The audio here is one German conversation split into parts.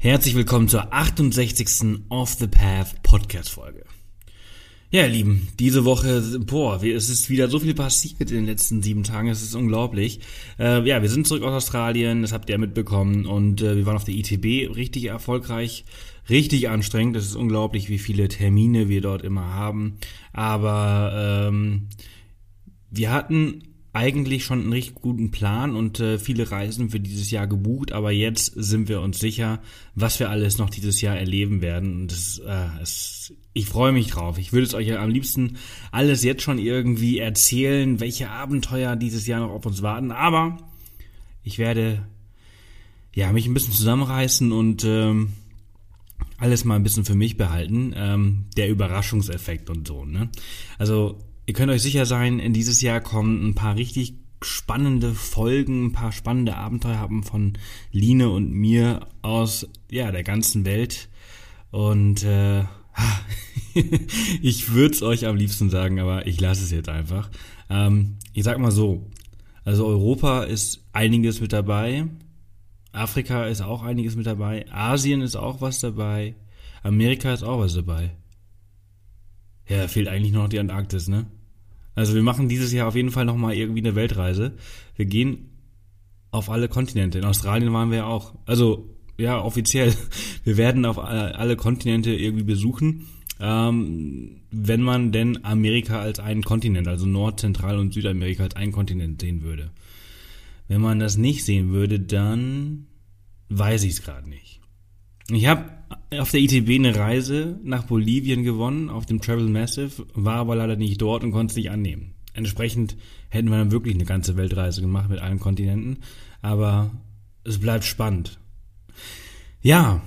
Herzlich willkommen zur 68. Off the Path Podcast Folge. Ja, ihr Lieben, diese Woche, boah, es ist wieder so viel passiert in den letzten sieben Tagen, es ist unglaublich. Äh, ja, wir sind zurück aus Australien, das habt ihr mitbekommen und äh, wir waren auf der ITB richtig erfolgreich, richtig anstrengend. Das ist unglaublich, wie viele Termine wir dort immer haben. Aber ähm, wir hatten eigentlich schon einen richtig guten Plan und äh, viele Reisen für dieses Jahr gebucht, aber jetzt sind wir uns sicher, was wir alles noch dieses Jahr erleben werden. Und das, äh, es, ich freue mich drauf. Ich würde es euch am liebsten alles jetzt schon irgendwie erzählen, welche Abenteuer dieses Jahr noch auf uns warten. Aber ich werde ja mich ein bisschen zusammenreißen und ähm, alles mal ein bisschen für mich behalten. Ähm, der Überraschungseffekt und so. Ne? Also Ihr könnt euch sicher sein, in dieses Jahr kommen ein paar richtig spannende Folgen, ein paar spannende Abenteuer haben von Line und mir aus ja der ganzen Welt. Und äh, ich würde es euch am liebsten sagen, aber ich lasse es jetzt einfach. Ähm, ich sag mal so, also Europa ist einiges mit dabei, Afrika ist auch einiges mit dabei, Asien ist auch was dabei, Amerika ist auch was dabei. Ja, fehlt eigentlich noch die Antarktis, ne? Also wir machen dieses Jahr auf jeden Fall nochmal irgendwie eine Weltreise. Wir gehen auf alle Kontinente. In Australien waren wir ja auch. Also ja, offiziell. Wir werden auf alle Kontinente irgendwie besuchen. Ähm, wenn man denn Amerika als einen Kontinent, also Nord-, Zentral- und Südamerika als einen Kontinent sehen würde. Wenn man das nicht sehen würde, dann weiß ich es gerade nicht. Ich habe auf der ITB eine Reise nach Bolivien gewonnen, auf dem Travel Massive, war aber leider nicht dort und konnte es nicht annehmen. Entsprechend hätten wir dann wirklich eine ganze Weltreise gemacht mit allen Kontinenten, aber es bleibt spannend. Ja,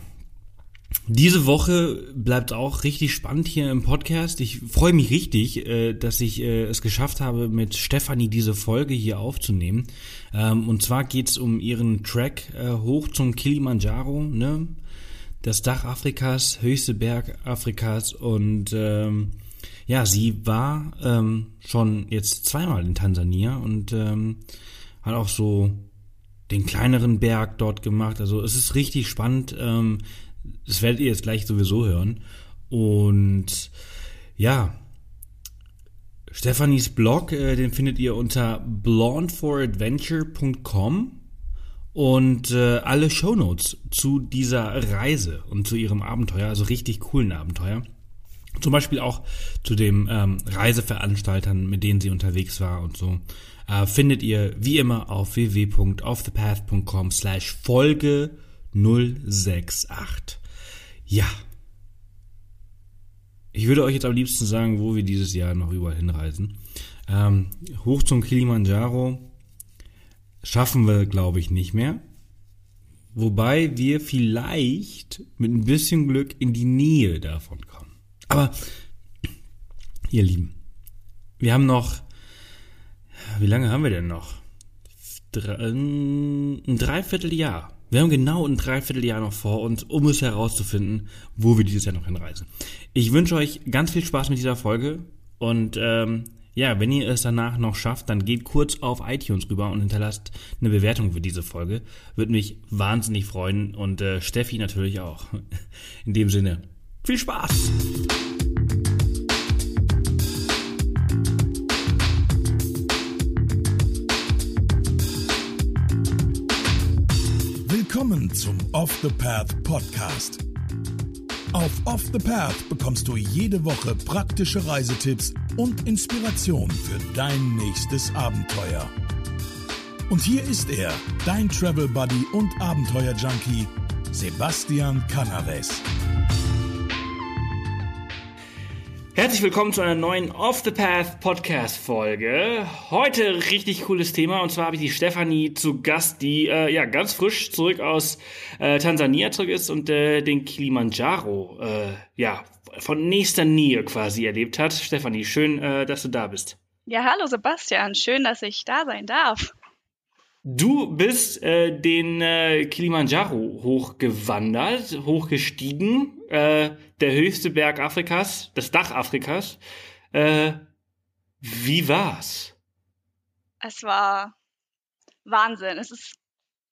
diese Woche bleibt auch richtig spannend hier im Podcast. Ich freue mich richtig, äh, dass ich äh, es geschafft habe, mit Stefanie diese Folge hier aufzunehmen. Ähm, und zwar geht es um ihren Track äh, hoch zum Kilimanjaro. Ne? Das Dach Afrikas, höchste Berg Afrikas und ähm, ja, sie war ähm, schon jetzt zweimal in Tansania und ähm, hat auch so den kleineren Berg dort gemacht. Also es ist richtig spannend. Ähm, das werdet ihr jetzt gleich sowieso hören. Und ja, Stephanies Blog, äh, den findet ihr unter blondeforadventure.com und äh, alle Shownotes zu dieser Reise und zu ihrem Abenteuer, also richtig coolen Abenteuer. Zum Beispiel auch zu den ähm, Reiseveranstaltern, mit denen sie unterwegs war und so, äh, findet ihr wie immer auf www.offthepath.com slash Folge 068. Ja. Ich würde euch jetzt am liebsten sagen, wo wir dieses Jahr noch überall hinreisen. Ähm, hoch zum Kilimanjaro, schaffen wir, glaube ich, nicht mehr. Wobei wir vielleicht mit ein bisschen Glück in die Nähe davon kommen. Aber, ihr Lieben, wir haben noch, wie lange haben wir denn noch? Ein Dreivierteljahr. Wir haben genau ein Dreivierteljahr noch vor uns, um es herauszufinden, wo wir dieses Jahr noch hinreisen. Ich wünsche euch ganz viel Spaß mit dieser Folge und ähm, ja, wenn ihr es danach noch schafft, dann geht kurz auf iTunes rüber und hinterlasst eine Bewertung für diese Folge. Würde mich wahnsinnig freuen und äh, Steffi natürlich auch. In dem Sinne, viel Spaß! Willkommen zum Off the Path Podcast. Auf Off the Path bekommst du jede Woche praktische Reisetipps und Inspiration für dein nächstes Abenteuer. Und hier ist er, dein Travel Buddy und Abenteuer Junkie, Sebastian Canaves. Herzlich willkommen zu einer neuen Off the Path Podcast Folge. Heute richtig cooles Thema und zwar habe ich die Stefanie zu Gast, die äh, ja ganz frisch zurück aus äh, Tansania zurück ist und äh, den Kilimanjaro äh, ja von nächster Nähe quasi erlebt hat. Stefanie, schön, äh, dass du da bist. Ja, hallo Sebastian, schön, dass ich da sein darf. Du bist äh, den Kilimanjaro hochgewandert, hochgestiegen, äh, der höchste Berg Afrikas, das Dach Afrikas. Äh, wie war's? Es war Wahnsinn. Es ist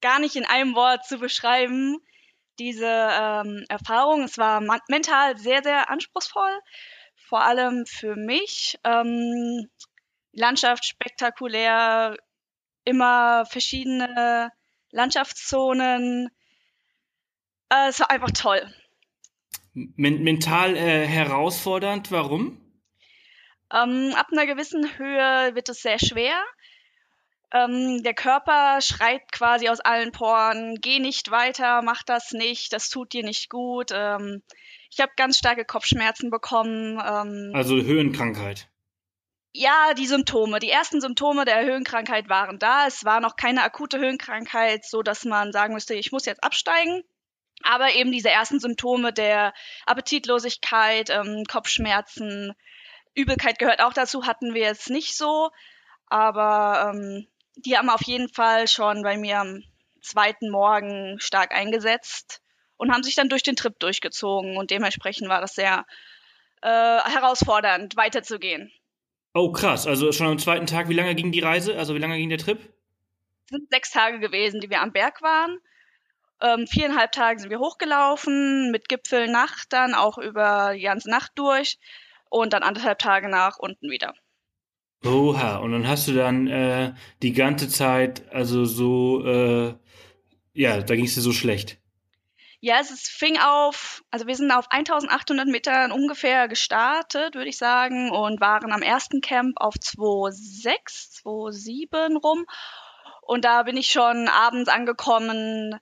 gar nicht in einem Wort zu beschreiben. diese ähm, Erfahrung. Es war mental sehr, sehr anspruchsvoll, vor allem für mich. Ähm, Landschaft spektakulär, immer verschiedene Landschaftszonen. Äh, es war einfach toll. Men mental äh, herausfordernd, warum? Ähm, ab einer gewissen Höhe wird es sehr schwer. Ähm, der Körper schreit quasi aus allen Poren, geh nicht weiter, mach das nicht, das tut dir nicht gut. Ähm, ich habe ganz starke Kopfschmerzen bekommen. Ähm, also Höhenkrankheit. Ja, die Symptome. Die ersten Symptome der Höhenkrankheit waren da. Es war noch keine akute Höhenkrankheit, so dass man sagen müsste, ich muss jetzt absteigen. Aber eben diese ersten Symptome der Appetitlosigkeit, ähm, Kopfschmerzen, Übelkeit gehört auch dazu, hatten wir jetzt nicht so. Aber ähm, die haben auf jeden Fall schon bei mir am zweiten Morgen stark eingesetzt und haben sich dann durch den Trip durchgezogen. Und dementsprechend war das sehr äh, herausfordernd, weiterzugehen. Oh, krass. Also schon am zweiten Tag, wie lange ging die Reise? Also wie lange ging der Trip? Es sind sechs Tage gewesen, die wir am Berg waren. Ähm, viereinhalb Tage sind wir hochgelaufen, mit Gipfelnacht dann auch über die ganze Nacht durch und dann anderthalb Tage nach unten wieder. Oha, und dann hast du dann äh, die ganze Zeit, also so, äh, ja, da ging es dir so schlecht. Ja, es ist, fing auf, also wir sind auf 1800 Metern ungefähr gestartet, würde ich sagen, und waren am ersten Camp auf 2,6, 2,7 rum. Und da bin ich schon abends angekommen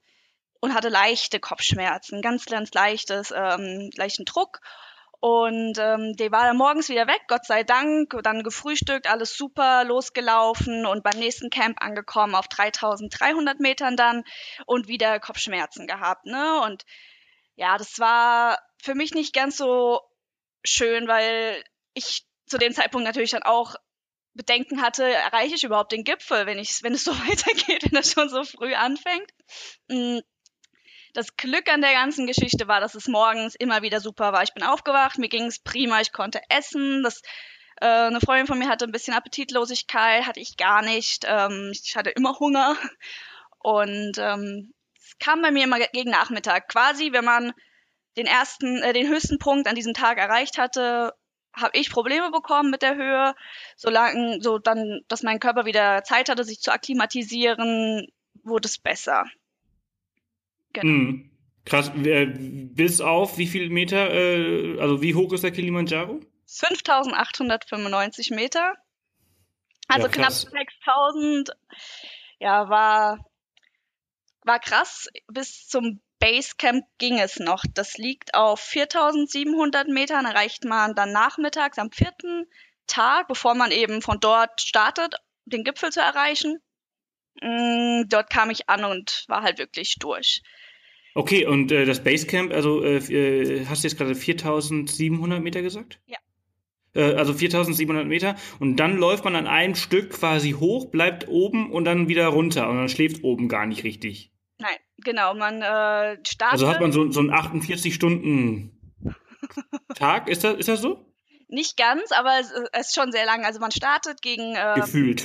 und hatte leichte Kopfschmerzen, ganz, ganz leichtes, ähm, leichten Druck. Und ähm, der war dann morgens wieder weg, Gott sei Dank, dann gefrühstückt, alles super, losgelaufen und beim nächsten Camp angekommen auf 3300 Metern dann und wieder Kopfschmerzen gehabt. Ne? Und ja, das war für mich nicht ganz so schön, weil ich zu dem Zeitpunkt natürlich dann auch Bedenken hatte, erreiche ich überhaupt den Gipfel, wenn ich, wenn es so weitergeht, wenn das schon so früh anfängt. Mm, das Glück an der ganzen Geschichte war, dass es morgens immer wieder super war. Ich bin aufgewacht, mir ging es prima, ich konnte essen. Das, äh, eine Freundin von mir hatte ein bisschen Appetitlosigkeit, hatte ich gar nicht. Ähm, ich hatte immer Hunger. Und ähm, es kam bei mir immer gegen Nachmittag. Quasi, wenn man den ersten, äh, den höchsten Punkt an diesem Tag erreicht hatte, habe ich Probleme bekommen mit der Höhe, solange so dann, dass mein Körper wieder Zeit hatte, sich zu akklimatisieren, wurde es besser. Genau. Mhm. Krass. Bis auf wie viel Meter, äh, also wie hoch ist der Kilimanjaro? 5895 Meter. Also ja, knapp 6000. Ja, war, war krass. Bis zum Basecamp ging es noch. Das liegt auf 4700 Metern, erreicht man dann nachmittags am vierten Tag, bevor man eben von dort startet, den Gipfel zu erreichen. Mm, dort kam ich an und war halt wirklich durch. Okay, und äh, das Basecamp, also äh, äh hast du jetzt gerade 4700 Meter gesagt? Ja. Äh, also 4700 Meter und dann läuft man an einem Stück quasi hoch, bleibt oben und dann wieder runter und dann schläft oben gar nicht richtig. Nein, genau, man äh, startet. Also hat man so, so einen 48 Stunden Tag, ist das, ist das so? Nicht ganz, aber es, ist schon sehr lang. Also man startet gegen. Äh, Gefühlt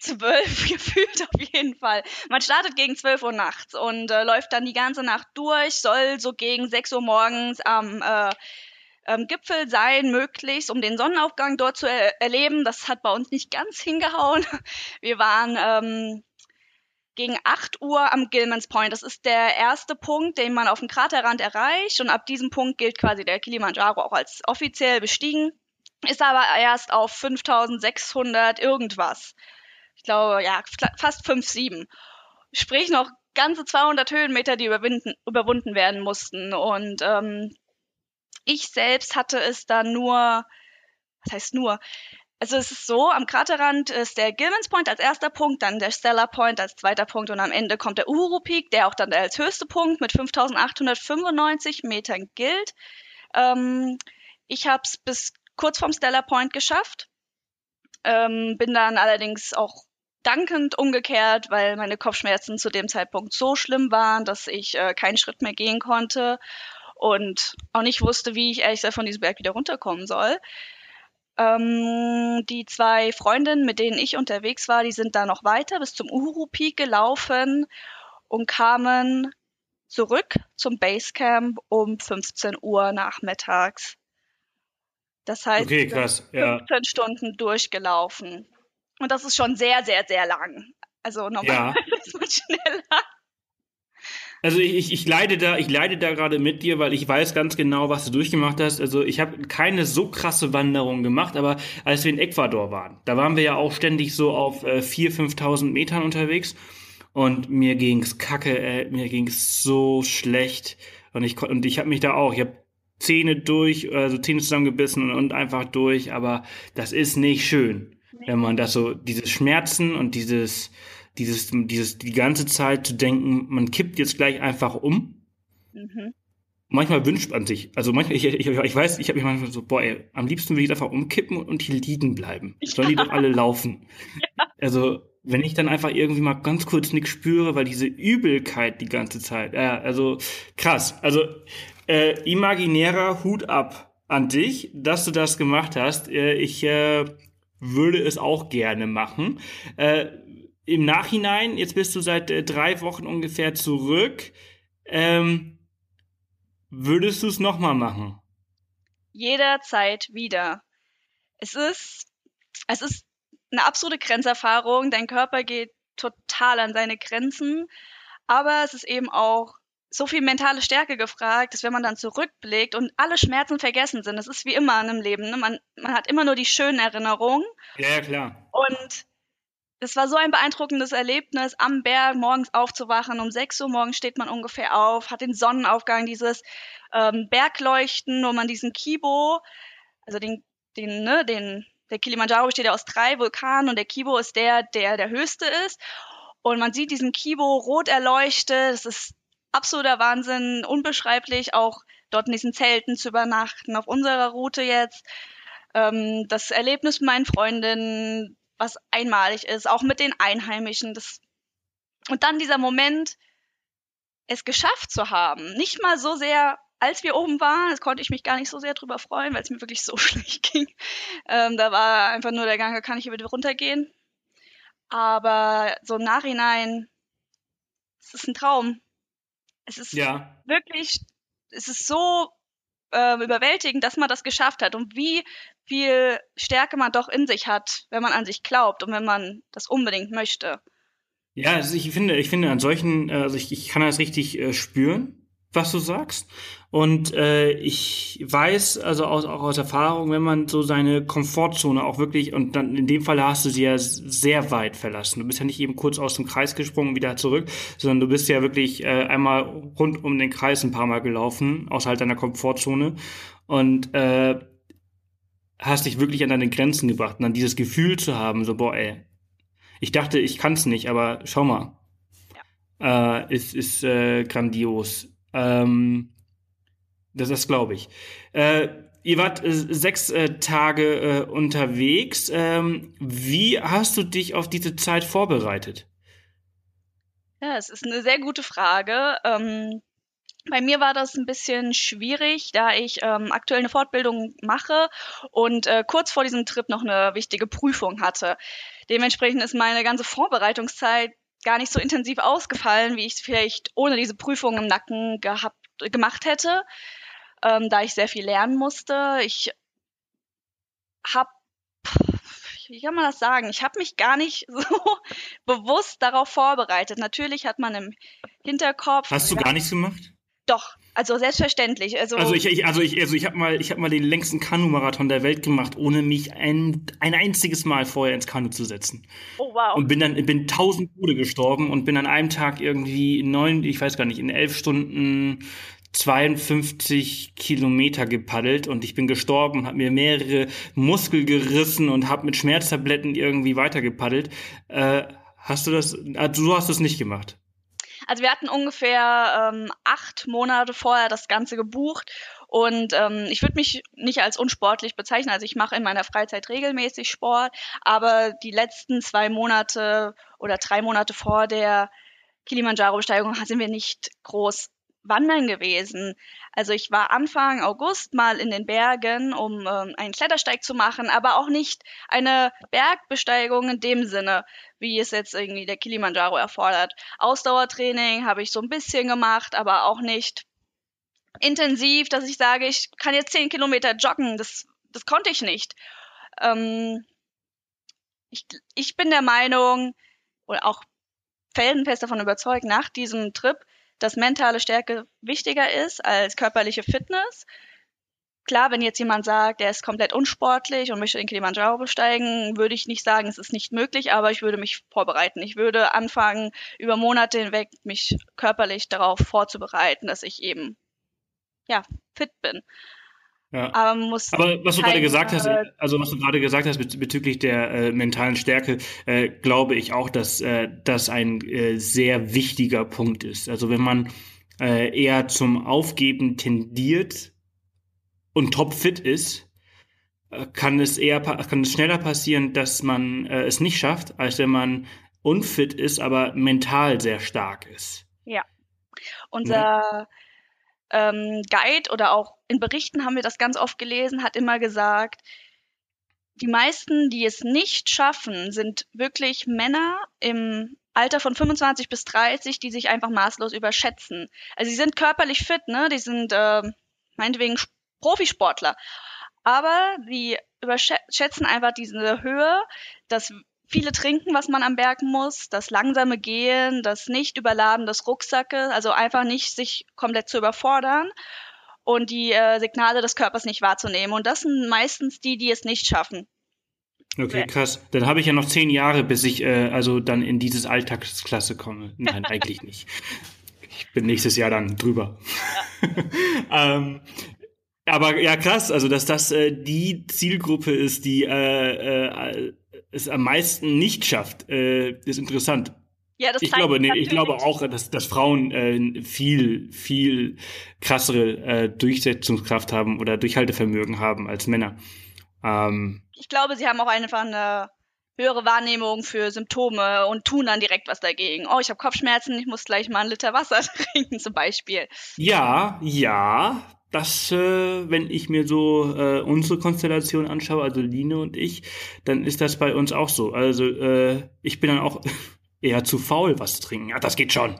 zwölf gefühlt auf jeden Fall. Man startet gegen zwölf Uhr nachts und äh, läuft dann die ganze Nacht durch, soll so gegen sechs Uhr morgens am äh, ähm, Gipfel sein, möglichst, um den Sonnenaufgang dort zu er erleben. Das hat bei uns nicht ganz hingehauen. Wir waren ähm, gegen 8 Uhr am Gilman's Point. Das ist der erste Punkt, den man auf dem Kraterrand erreicht. Und ab diesem Punkt gilt quasi der Kilimanjaro auch als offiziell bestiegen. Ist aber erst auf 5600 irgendwas ich glaube, ja, fast 5, 7. Sprich noch ganze 200 Höhenmeter, die überwunden werden mussten. Und ähm, ich selbst hatte es dann nur, was heißt nur? Also es ist so, am Kraterrand ist der Gilman's Point als erster Punkt, dann der Stellar Point als zweiter Punkt und am Ende kommt der Uhuru Peak, der auch dann als höchste Punkt mit 5895 Metern gilt. Ähm, ich habe es bis kurz vorm Stellar Point geschafft, ähm, bin dann allerdings auch dankend umgekehrt, weil meine Kopfschmerzen zu dem Zeitpunkt so schlimm waren, dass ich äh, keinen Schritt mehr gehen konnte und auch nicht wusste, wie ich ehrlich gesagt von diesem Berg wieder runterkommen soll. Ähm, die zwei Freundinnen, mit denen ich unterwegs war, die sind da noch weiter bis zum Uhuru Peak gelaufen und kamen zurück zum Basecamp um 15 Uhr nachmittags. Das heißt, okay, krass. Ja. 15 Stunden durchgelaufen. Und das ist schon sehr, sehr, sehr lang. Also normalerweise ja. ist man schneller. Also ich, ich leide da, ich leide da gerade mit dir, weil ich weiß ganz genau, was du durchgemacht hast. Also ich habe keine so krasse Wanderung gemacht, aber als wir in Ecuador waren, da waren wir ja auch ständig so auf äh, 4.000, 5.000 Metern unterwegs und mir ging's kacke, äh, mir ging's so schlecht und ich und ich habe mich da auch, ich habe Zähne durch, also Zähne zusammengebissen und, und einfach durch, aber das ist nicht schön, wenn man das so, diese Schmerzen und dieses dieses, dieses, die ganze Zeit zu denken, man kippt jetzt gleich einfach um. Mhm. Manchmal wünscht man sich, also manchmal, ich, ich, ich weiß, ich habe mich manchmal so, boah, ey, am liebsten will ich einfach umkippen und hier liegen bleiben. Sollen die doch alle laufen. Ja. Also, wenn ich dann einfach irgendwie mal ganz kurz nichts spüre, weil diese Übelkeit die ganze Zeit, ja, also krass. Also, äh, imaginärer Hut ab an dich, dass du das gemacht hast. Äh, ich äh, würde es auch gerne machen. Äh, im Nachhinein, jetzt bist du seit äh, drei Wochen ungefähr zurück, ähm, würdest du es nochmal machen? Jederzeit wieder. Es ist, es ist eine absolute Grenzerfahrung. Dein Körper geht total an seine Grenzen. Aber es ist eben auch so viel mentale Stärke gefragt, dass wenn man dann zurückblickt und alle Schmerzen vergessen sind, das ist wie immer in einem Leben, ne? man, man hat immer nur die schönen Erinnerungen. Ja, ja, klar. Und es war so ein beeindruckendes Erlebnis, am Berg morgens aufzuwachen. Um 6 Uhr morgens steht man ungefähr auf, hat den Sonnenaufgang, dieses ähm, Bergleuchten, wo man diesen Kibo, also den, den, ne, den, der Kilimanjaro besteht ja aus drei Vulkanen und der Kibo ist der, der der höchste ist. Und man sieht diesen Kibo rot erleuchtet. Das ist absoluter Wahnsinn, unbeschreiblich, auch dort in diesen Zelten zu übernachten, auf unserer Route jetzt. Ähm, das Erlebnis mit meinen Freundinnen, was einmalig ist, auch mit den Einheimischen. Das und dann dieser Moment, es geschafft zu haben. Nicht mal so sehr, als wir oben waren, das konnte ich mich gar nicht so sehr drüber freuen, weil es mir wirklich so schlecht ging. Ähm, da war einfach nur der Gang, kann ich hier bitte runtergehen. Aber so im Nachhinein, es ist ein Traum. Es ist ja. wirklich, es ist so äh, überwältigend, dass man das geschafft hat und wie viel Stärke man doch in sich hat, wenn man an sich glaubt und wenn man das unbedingt möchte. Ja, also ich finde, ich finde an solchen, äh, also ich, ich kann das richtig äh, spüren, was du sagst. Und äh, ich weiß, also aus, auch aus Erfahrung, wenn man so seine Komfortzone auch wirklich, und dann in dem Fall hast du sie ja sehr weit verlassen. Du bist ja nicht eben kurz aus dem Kreis gesprungen, wieder zurück, sondern du bist ja wirklich äh, einmal rund um den Kreis ein paar Mal gelaufen, außerhalb deiner Komfortzone. Und äh, hast dich wirklich an deine Grenzen gebracht und dann dieses Gefühl zu haben, so, boah, ey, ich dachte, ich kann's nicht, aber schau mal. Ja. Äh, ist ist äh, grandios. Ähm, das das glaube ich. Äh, ihr wart äh, sechs äh, Tage äh, unterwegs. Ähm, wie hast du dich auf diese Zeit vorbereitet? Ja, es ist eine sehr gute Frage. Ähm, bei mir war das ein bisschen schwierig, da ich ähm, aktuell eine Fortbildung mache und äh, kurz vor diesem Trip noch eine wichtige Prüfung hatte. Dementsprechend ist meine ganze Vorbereitungszeit gar nicht so intensiv ausgefallen, wie ich es vielleicht ohne diese Prüfung im Nacken gehabt, gemacht hätte, ähm, da ich sehr viel lernen musste. Ich habe wie kann man das sagen? Ich habe mich gar nicht so bewusst darauf vorbereitet. Natürlich hat man im Hinterkopf. Hast du gar nichts gemacht? Doch, also selbstverständlich. Also, also ich, ich also ich, also ich habe mal, ich habe mal den längsten Kanu-Marathon der Welt gemacht, ohne mich ein, ein einziges Mal vorher ins Kanu zu setzen. Oh wow. Und bin dann bin tausend Bude gestorben und bin an einem Tag irgendwie in neun, ich weiß gar nicht, in elf Stunden 52 Kilometer gepaddelt und ich bin gestorben, habe mir mehrere Muskel gerissen und habe mit Schmerztabletten irgendwie weitergepaddelt. Äh, hast du das? Also du hast das nicht gemacht? Also wir hatten ungefähr ähm, acht Monate vorher das Ganze gebucht und ähm, ich würde mich nicht als unsportlich bezeichnen. Also ich mache in meiner Freizeit regelmäßig Sport, aber die letzten zwei Monate oder drei Monate vor der Kilimanjaro-Besteigung sind wir nicht groß wandern gewesen. Also ich war Anfang August mal in den Bergen, um ähm, einen Klettersteig zu machen, aber auch nicht eine Bergbesteigung in dem Sinne, wie es jetzt irgendwie der Kilimanjaro erfordert. Ausdauertraining habe ich so ein bisschen gemacht, aber auch nicht intensiv, dass ich sage, ich kann jetzt zehn Kilometer joggen. Das, das konnte ich nicht. Ähm, ich, ich bin der Meinung, oder auch felsenfest davon überzeugt, nach diesem Trip, dass mentale Stärke wichtiger ist als körperliche Fitness. Klar, wenn jetzt jemand sagt, der ist komplett unsportlich und möchte den Kilimanjaro besteigen, würde ich nicht sagen, es ist nicht möglich, aber ich würde mich vorbereiten. Ich würde anfangen, über Monate hinweg mich körperlich darauf vorzubereiten, dass ich eben ja, fit bin. Ja. Aber, muss Aber was du gerade gesagt hast, also was du gerade gesagt hast bezüglich der äh, mentalen Stärke, äh, glaube ich auch, dass äh, das ein äh, sehr wichtiger Punkt ist. Also wenn man äh, eher zum Aufgeben tendiert und topfit ist, äh, kann es eher kann es schneller passieren, dass man äh, es nicht schafft, als wenn man unfit ist, aber mental sehr stark ist. Ja. Unser ja ähm, Guide oder auch in Berichten haben wir das ganz oft gelesen, hat immer gesagt, die meisten, die es nicht schaffen, sind wirklich Männer im Alter von 25 bis 30, die sich einfach maßlos überschätzen. Also sie sind körperlich fit, ne? Die sind äh, meinetwegen Profisportler. Aber die überschätzen einfach diese Höhe, das viele trinken, was man am Berg muss, das langsame Gehen, das Nicht-Überladen des Rucksackes, also einfach nicht sich komplett zu überfordern und die äh, Signale des Körpers nicht wahrzunehmen. Und das sind meistens die, die es nicht schaffen. Okay, krass. Dann habe ich ja noch zehn Jahre, bis ich äh, also dann in dieses Alltagsklasse komme. Nein, eigentlich nicht. Ich bin nächstes Jahr dann drüber. Ja. ähm, aber ja, krass, also dass das äh, die Zielgruppe ist, die äh, äh, es am meisten nicht schafft, äh, ist interessant. Ja, das ich glaube, nee, ich glaube auch, dass, dass Frauen äh, viel, viel krassere äh, Durchsetzungskraft haben oder Durchhaltevermögen haben als Männer. Ähm, ich glaube, sie haben auch einfach eine höhere Wahrnehmung für Symptome und tun dann direkt was dagegen. Oh, ich habe Kopfschmerzen, ich muss gleich mal einen Liter Wasser trinken zum Beispiel. Ja, ja, das, äh, wenn ich mir so äh, unsere Konstellation anschaue, also Line und ich, dann ist das bei uns auch so. Also äh, ich bin dann auch eher zu faul, was zu trinken. Ja, das geht schon.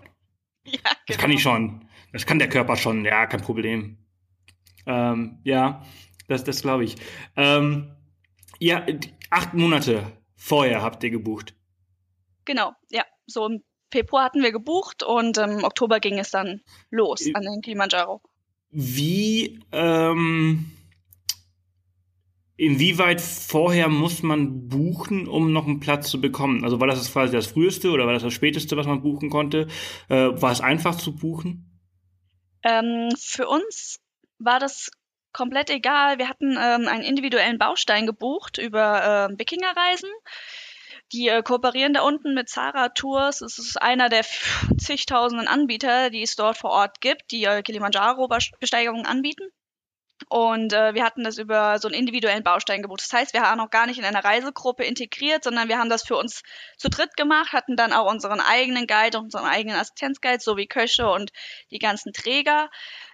Ja, genau. Das kann ich schon. Das kann der Körper schon. Ja, kein Problem. Ähm, ja, das, das glaube ich. Ähm, ja, acht Monate vorher habt ihr gebucht. Genau, ja. So im Februar hatten wir gebucht und im Oktober ging es dann los an den Kilimanjaro. Wie, ähm, inwieweit vorher muss man buchen, um noch einen Platz zu bekommen? Also war das quasi das früheste oder war das das späteste, was man buchen konnte? Äh, war es einfach zu buchen? Ähm, für uns war das komplett egal. Wir hatten ähm, einen individuellen Baustein gebucht über äh, Wikingerreisen. Die äh, kooperieren da unten mit Zara Tours. Es ist einer der zigtausenden Anbieter, die es dort vor Ort gibt, die äh, Kilimanjaro-Besteigungen anbieten. Und äh, wir hatten das über so einen individuellen Baustein gebucht. Das heißt, wir haben noch gar nicht in einer Reisegruppe integriert, sondern wir haben das für uns zu dritt gemacht, hatten dann auch unseren eigenen Guide, unseren eigenen Assistenzguide sowie Köche und die ganzen Träger,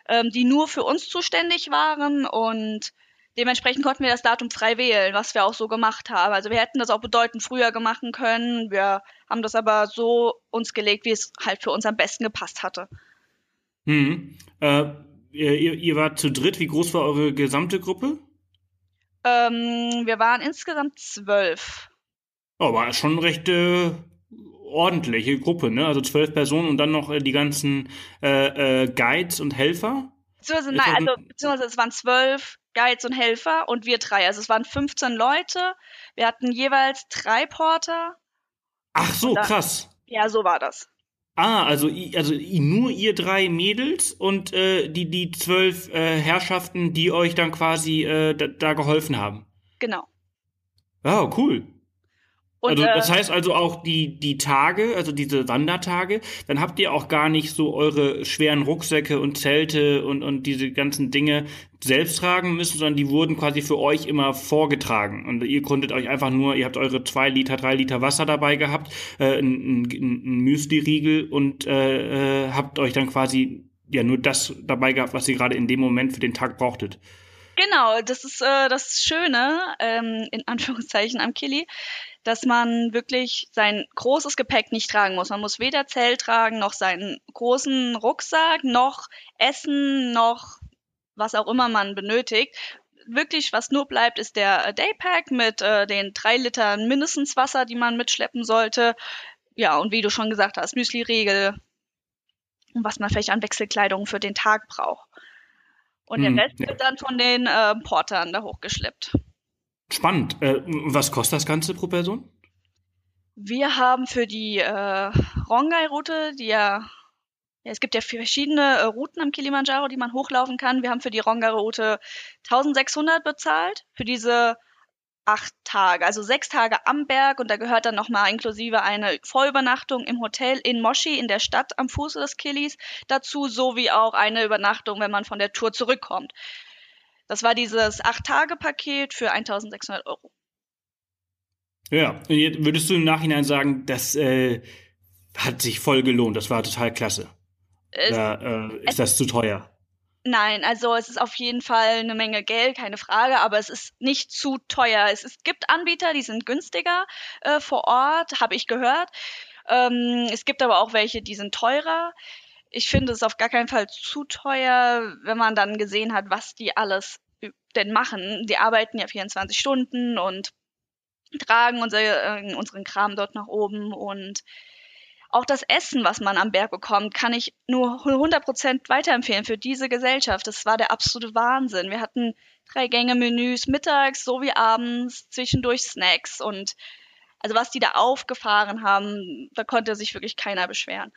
ähm, die nur für uns zuständig waren und Dementsprechend konnten wir das Datum frei wählen, was wir auch so gemacht haben. Also wir hätten das auch bedeutend früher machen können. Wir haben das aber so uns gelegt, wie es halt für uns am besten gepasst hatte. Hm. Äh, ihr, ihr wart zu dritt. Wie groß war eure gesamte Gruppe? Ähm, wir waren insgesamt zwölf. Oh, war schon eine recht äh, ordentliche Gruppe, ne? Also zwölf Personen und dann noch äh, die ganzen äh, äh, Guides und Helfer. Beziehungsweise, nein, also beziehungsweise es waren zwölf Guides und Helfer und wir drei. Also es waren 15 Leute. Wir hatten jeweils drei Porter. Ach so, dann, krass. Ja, so war das. Ah, also, also nur ihr drei Mädels und äh, die, die zwölf äh, Herrschaften, die euch dann quasi äh, da, da geholfen haben. Genau. Oh, cool. Und, also das äh, heißt also auch die, die Tage, also diese Wandertage, dann habt ihr auch gar nicht so eure schweren Rucksäcke und Zelte und, und diese ganzen Dinge selbst tragen müssen, sondern die wurden quasi für euch immer vorgetragen. Und ihr konntet euch einfach nur, ihr habt eure zwei Liter, drei Liter Wasser dabei gehabt, äh, ein, ein, ein Müsli-Riegel und äh, äh, habt euch dann quasi ja nur das dabei gehabt, was ihr gerade in dem Moment für den Tag brauchtet. Genau, das ist äh, das Schöne, ähm, in Anführungszeichen am Kili, dass man wirklich sein großes Gepäck nicht tragen muss. Man muss weder Zelt tragen, noch seinen großen Rucksack, noch Essen, noch was auch immer man benötigt. Wirklich, was nur bleibt, ist der äh, Daypack mit äh, den drei Litern mindestens Wasser, die man mitschleppen sollte. Ja, und wie du schon gesagt hast, Müsli-Regel und was man vielleicht an Wechselkleidung für den Tag braucht. Und der hm, Rest ja. wird dann von den äh, Portern da hochgeschleppt. Spannend. Äh, was kostet das Ganze pro Person? Wir haben für die äh, Rongai-Route, die ja, ja, es gibt ja verschiedene äh, Routen am Kilimanjaro, die man hochlaufen kann. Wir haben für die Rongai-Route 1600 bezahlt. Für diese acht Tage, also sechs Tage am Berg und da gehört dann nochmal inklusive eine Vorübernachtung im Hotel in Moshi in der Stadt am Fuße des Kilis dazu, sowie auch eine Übernachtung, wenn man von der Tour zurückkommt. Das war dieses acht Tage Paket für 1600 Euro. Ja, würdest du im Nachhinein sagen, das äh, hat sich voll gelohnt, das war total klasse. Oder äh, ist das zu teuer? Nein, also es ist auf jeden Fall eine Menge Geld, keine Frage, aber es ist nicht zu teuer. Es, es gibt Anbieter, die sind günstiger äh, vor Ort, habe ich gehört. Ähm, es gibt aber auch welche, die sind teurer. Ich finde es auf gar keinen Fall zu teuer, wenn man dann gesehen hat, was die alles denn machen. Die arbeiten ja 24 Stunden und tragen unser, äh, unseren Kram dort nach oben und auch das Essen, was man am Berg bekommt, kann ich nur 100% weiterempfehlen für diese Gesellschaft. Das war der absolute Wahnsinn. Wir hatten drei Gänge Menüs mittags sowie abends, zwischendurch Snacks und also was die da aufgefahren haben, da konnte sich wirklich keiner beschweren.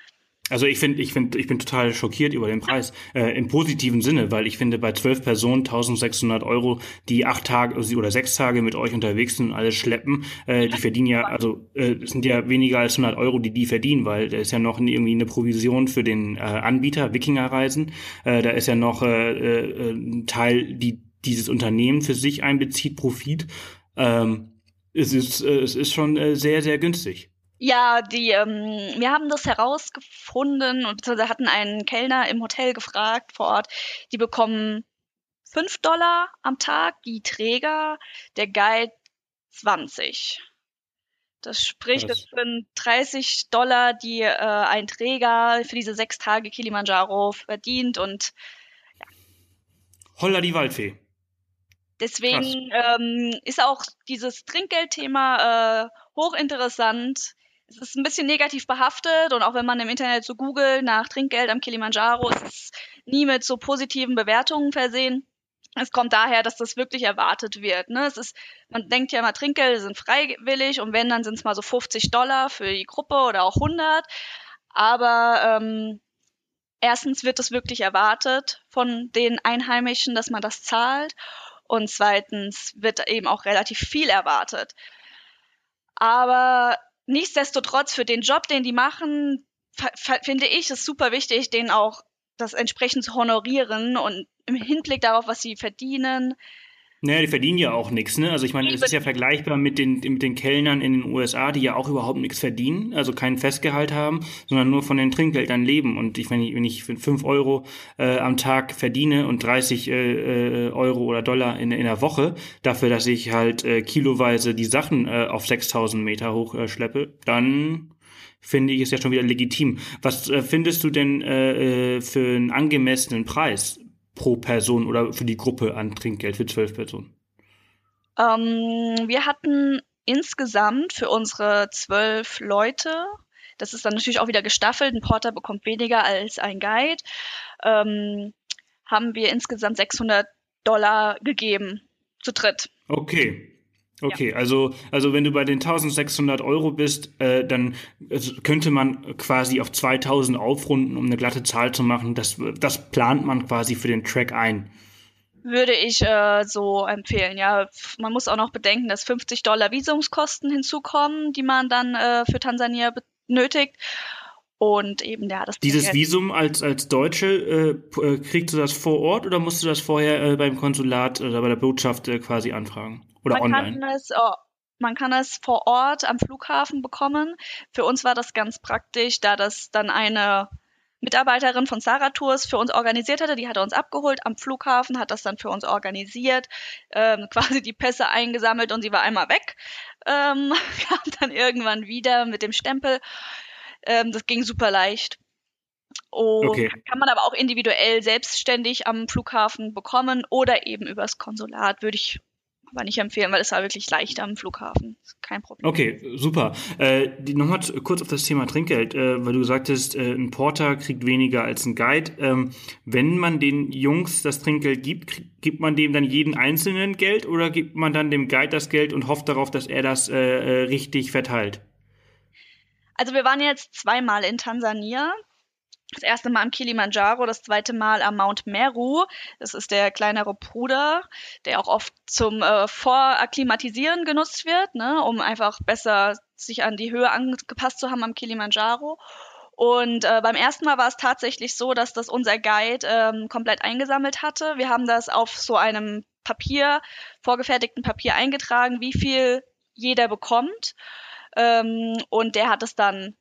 Also ich finde, ich finde, ich bin total schockiert über den Preis äh, im positiven Sinne, weil ich finde, bei zwölf Personen 1600 Euro, die acht Tage oder sechs Tage mit euch unterwegs sind und alles schleppen, äh, die verdienen ja, also äh, sind ja weniger als 100 Euro, die die verdienen, weil da ist ja noch irgendwie eine Provision für den äh, Anbieter Wikingerreisen, äh, da ist ja noch äh, äh, ein Teil, die dieses Unternehmen für sich einbezieht, Profit. Ähm, es ist, äh, es ist schon äh, sehr, sehr günstig. Ja, die, ähm, wir haben das herausgefunden und beziehungsweise hatten einen Kellner im Hotel gefragt vor Ort. Die bekommen 5 Dollar am Tag, die Träger, der Guide 20. Das spricht, das sind 30 Dollar, die äh, ein Träger für diese sechs Tage Kilimanjaro verdient und ja. Holla die Waldfee. Deswegen ähm, ist auch dieses Trinkgeldthema äh, hochinteressant es ist ein bisschen negativ behaftet und auch wenn man im Internet so googelt nach Trinkgeld am Kilimanjaro, ist es nie mit so positiven Bewertungen versehen. Es kommt daher, dass das wirklich erwartet wird. Ne? Es ist, man denkt ja immer, Trinkgelder sind freiwillig und wenn, dann sind es mal so 50 Dollar für die Gruppe oder auch 100. Aber ähm, erstens wird es wirklich erwartet von den Einheimischen, dass man das zahlt. Und zweitens wird eben auch relativ viel erwartet. Aber nichtsdestotrotz für den Job, den die machen, finde ich es super wichtig, den auch das entsprechend zu honorieren und im Hinblick darauf, was sie verdienen, naja, die verdienen ja auch nichts, ne? Also ich meine, es ist ja vergleichbar mit den, mit den Kellnern in den USA, die ja auch überhaupt nichts verdienen, also keinen Festgehalt haben, sondern nur von den Trinkgeldern leben. Und ich meine, wenn ich fünf Euro äh, am Tag verdiene und 30 äh, äh, Euro oder Dollar in, in der Woche, dafür, dass ich halt äh, kiloweise die Sachen äh, auf 6000 Meter hoch äh, schleppe, dann finde ich es ja schon wieder legitim. Was äh, findest du denn äh, äh für einen angemessenen Preis? Pro Person oder für die Gruppe an Trinkgeld für zwölf Personen? Ähm, wir hatten insgesamt für unsere zwölf Leute, das ist dann natürlich auch wieder gestaffelt, ein Porter bekommt weniger als ein Guide, ähm, haben wir insgesamt 600 Dollar gegeben, zu dritt. Okay. Okay, ja. also, also wenn du bei den 1600 Euro bist, äh, dann könnte man quasi auf 2000 aufrunden, um eine glatte Zahl zu machen. Das, das plant man quasi für den Track ein. Würde ich äh, so empfehlen, ja. Man muss auch noch bedenken, dass 50 Dollar Visumskosten hinzukommen, die man dann äh, für Tansania benötigt. Und eben, ja, das. Dieses Visum als, als Deutsche, äh, äh, kriegst du das vor Ort oder musst du das vorher äh, beim Konsulat oder bei der Botschaft äh, quasi anfragen? Oder man online? Kann es, oh, man kann es vor Ort am Flughafen bekommen. Für uns war das ganz praktisch, da das dann eine Mitarbeiterin von Sarah Tours für uns organisiert hatte. Die hatte uns abgeholt am Flughafen, hat das dann für uns organisiert, ähm, quasi die Pässe eingesammelt und sie war einmal weg. Ähm, kam dann irgendwann wieder mit dem Stempel. Ähm, das ging super leicht. Und okay. kann man aber auch individuell selbstständig am Flughafen bekommen oder eben übers Konsulat, würde ich aber nicht empfehlen, weil es war wirklich leicht am Flughafen. Kein Problem. Okay, super. Äh, Nochmal kurz auf das Thema Trinkgeld, äh, weil du sagtest, äh, ein Porter kriegt weniger als ein Guide. Ähm, wenn man den Jungs das Trinkgeld gibt, gibt man dem dann jeden Einzelnen Geld oder gibt man dann dem Guide das Geld und hofft darauf, dass er das äh, äh richtig verteilt? Also wir waren jetzt zweimal in Tansania. Das erste Mal am Kilimanjaro, das zweite Mal am Mount Meru. Das ist der kleinere Bruder, der auch oft zum äh, Vorakklimatisieren genutzt wird, ne, um einfach besser sich an die Höhe angepasst zu haben am Kilimanjaro. Und äh, beim ersten Mal war es tatsächlich so, dass das unser Guide ähm, komplett eingesammelt hatte. Wir haben das auf so einem Papier, vorgefertigten Papier eingetragen, wie viel jeder bekommt. Ähm, und der hat es dann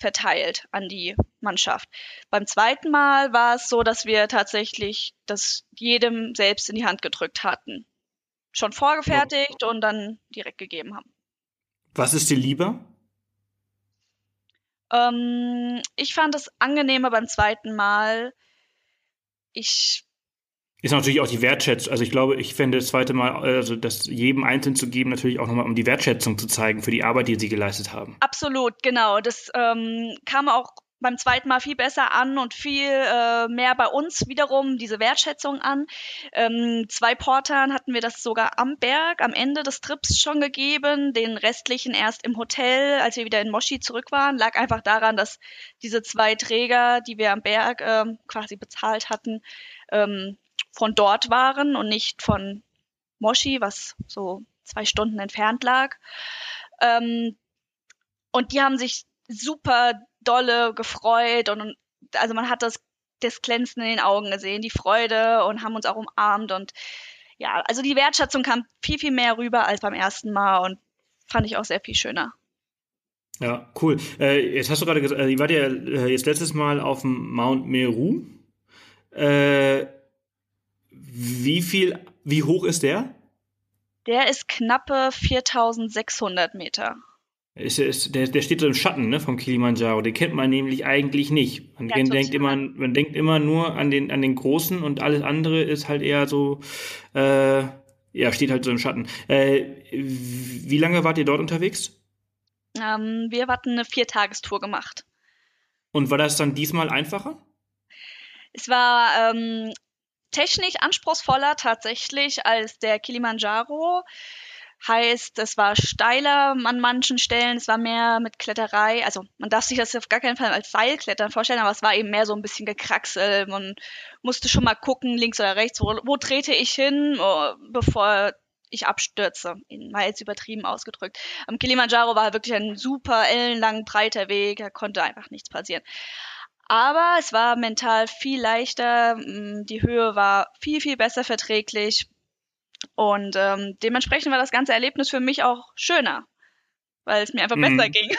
verteilt an die Mannschaft. Beim zweiten Mal war es so, dass wir tatsächlich das jedem selbst in die Hand gedrückt hatten. Schon vorgefertigt und dann direkt gegeben haben. Was ist dir lieber? Ähm, ich fand es angenehmer beim zweiten Mal. Ich ist natürlich auch die Wertschätzung. Also ich glaube, ich fände das zweite Mal, also das jedem Einzelnen zu geben, natürlich auch nochmal, um die Wertschätzung zu zeigen für die Arbeit, die sie geleistet haben. Absolut, genau. Das ähm, kam auch beim zweiten Mal viel besser an und viel äh, mehr bei uns wiederum diese Wertschätzung an. Ähm, zwei Portern hatten wir das sogar am Berg am Ende des Trips schon gegeben, den restlichen erst im Hotel, als wir wieder in Moshi zurück waren. Lag einfach daran, dass diese zwei Träger, die wir am Berg ähm, quasi bezahlt hatten, ähm, von dort waren und nicht von Moshi, was so zwei Stunden entfernt lag. Ähm, und die haben sich super dolle gefreut und also man hat das, das Glänzen in den Augen gesehen, die Freude und haben uns auch umarmt und ja, also die Wertschätzung kam viel, viel mehr rüber als beim ersten Mal und fand ich auch sehr viel schöner. Ja, cool. Äh, jetzt hast du gerade gesagt, äh, ihr wart ja äh, jetzt letztes Mal auf dem Mount Meru. Äh, wie viel, wie hoch ist der? Der ist knappe 4600 Meter. Ist, ist, der, der steht so im Schatten ne, vom Kilimanjaro. Den kennt man nämlich eigentlich nicht. Man, ja, denkt, immer, man denkt immer nur an den, an den Großen und alles andere ist halt eher so, äh, ja, steht halt so im Schatten. Äh, wie lange wart ihr dort unterwegs? Ähm, wir hatten eine Viertagestour gemacht. Und war das dann diesmal einfacher? Es war ähm, technisch anspruchsvoller tatsächlich als der Kilimanjaro. Heißt, es war steiler an manchen Stellen, es war mehr mit Kletterei. Also man darf sich das auf gar keinen Fall als Seilklettern vorstellen, aber es war eben mehr so ein bisschen gekraxelt. Man musste schon mal gucken, links oder rechts, wo, wo trete ich hin, oh, bevor ich abstürze, mal jetzt übertrieben ausgedrückt. Am Kilimanjaro war wirklich ein super ellenlang breiter Weg, da konnte einfach nichts passieren. Aber es war mental viel leichter, die Höhe war viel, viel besser verträglich und ähm, dementsprechend war das ganze Erlebnis für mich auch schöner, weil es mir einfach mm. besser ging.